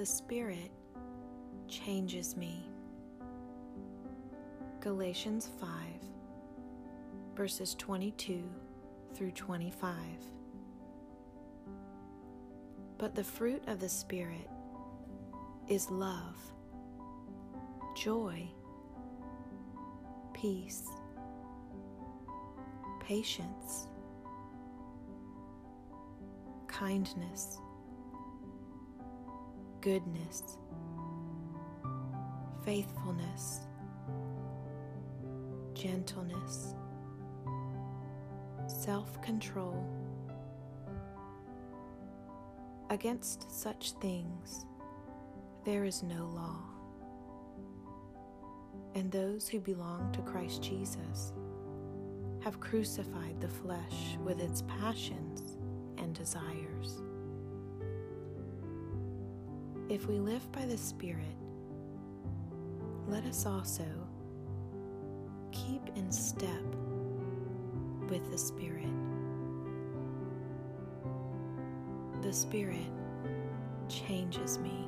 the Spirit changes me. Galatians 5, verses 22 through 25. But the fruit of the Spirit is love, joy, peace, patience, kindness, goodness, faithfulness, gentleness, self control. Against such things there is no law. And those who belong to Christ Jesus have crucified the flesh with its passions and desires. If we live by the Spirit, let us also keep in step with the Spirit. The Spirit changes me.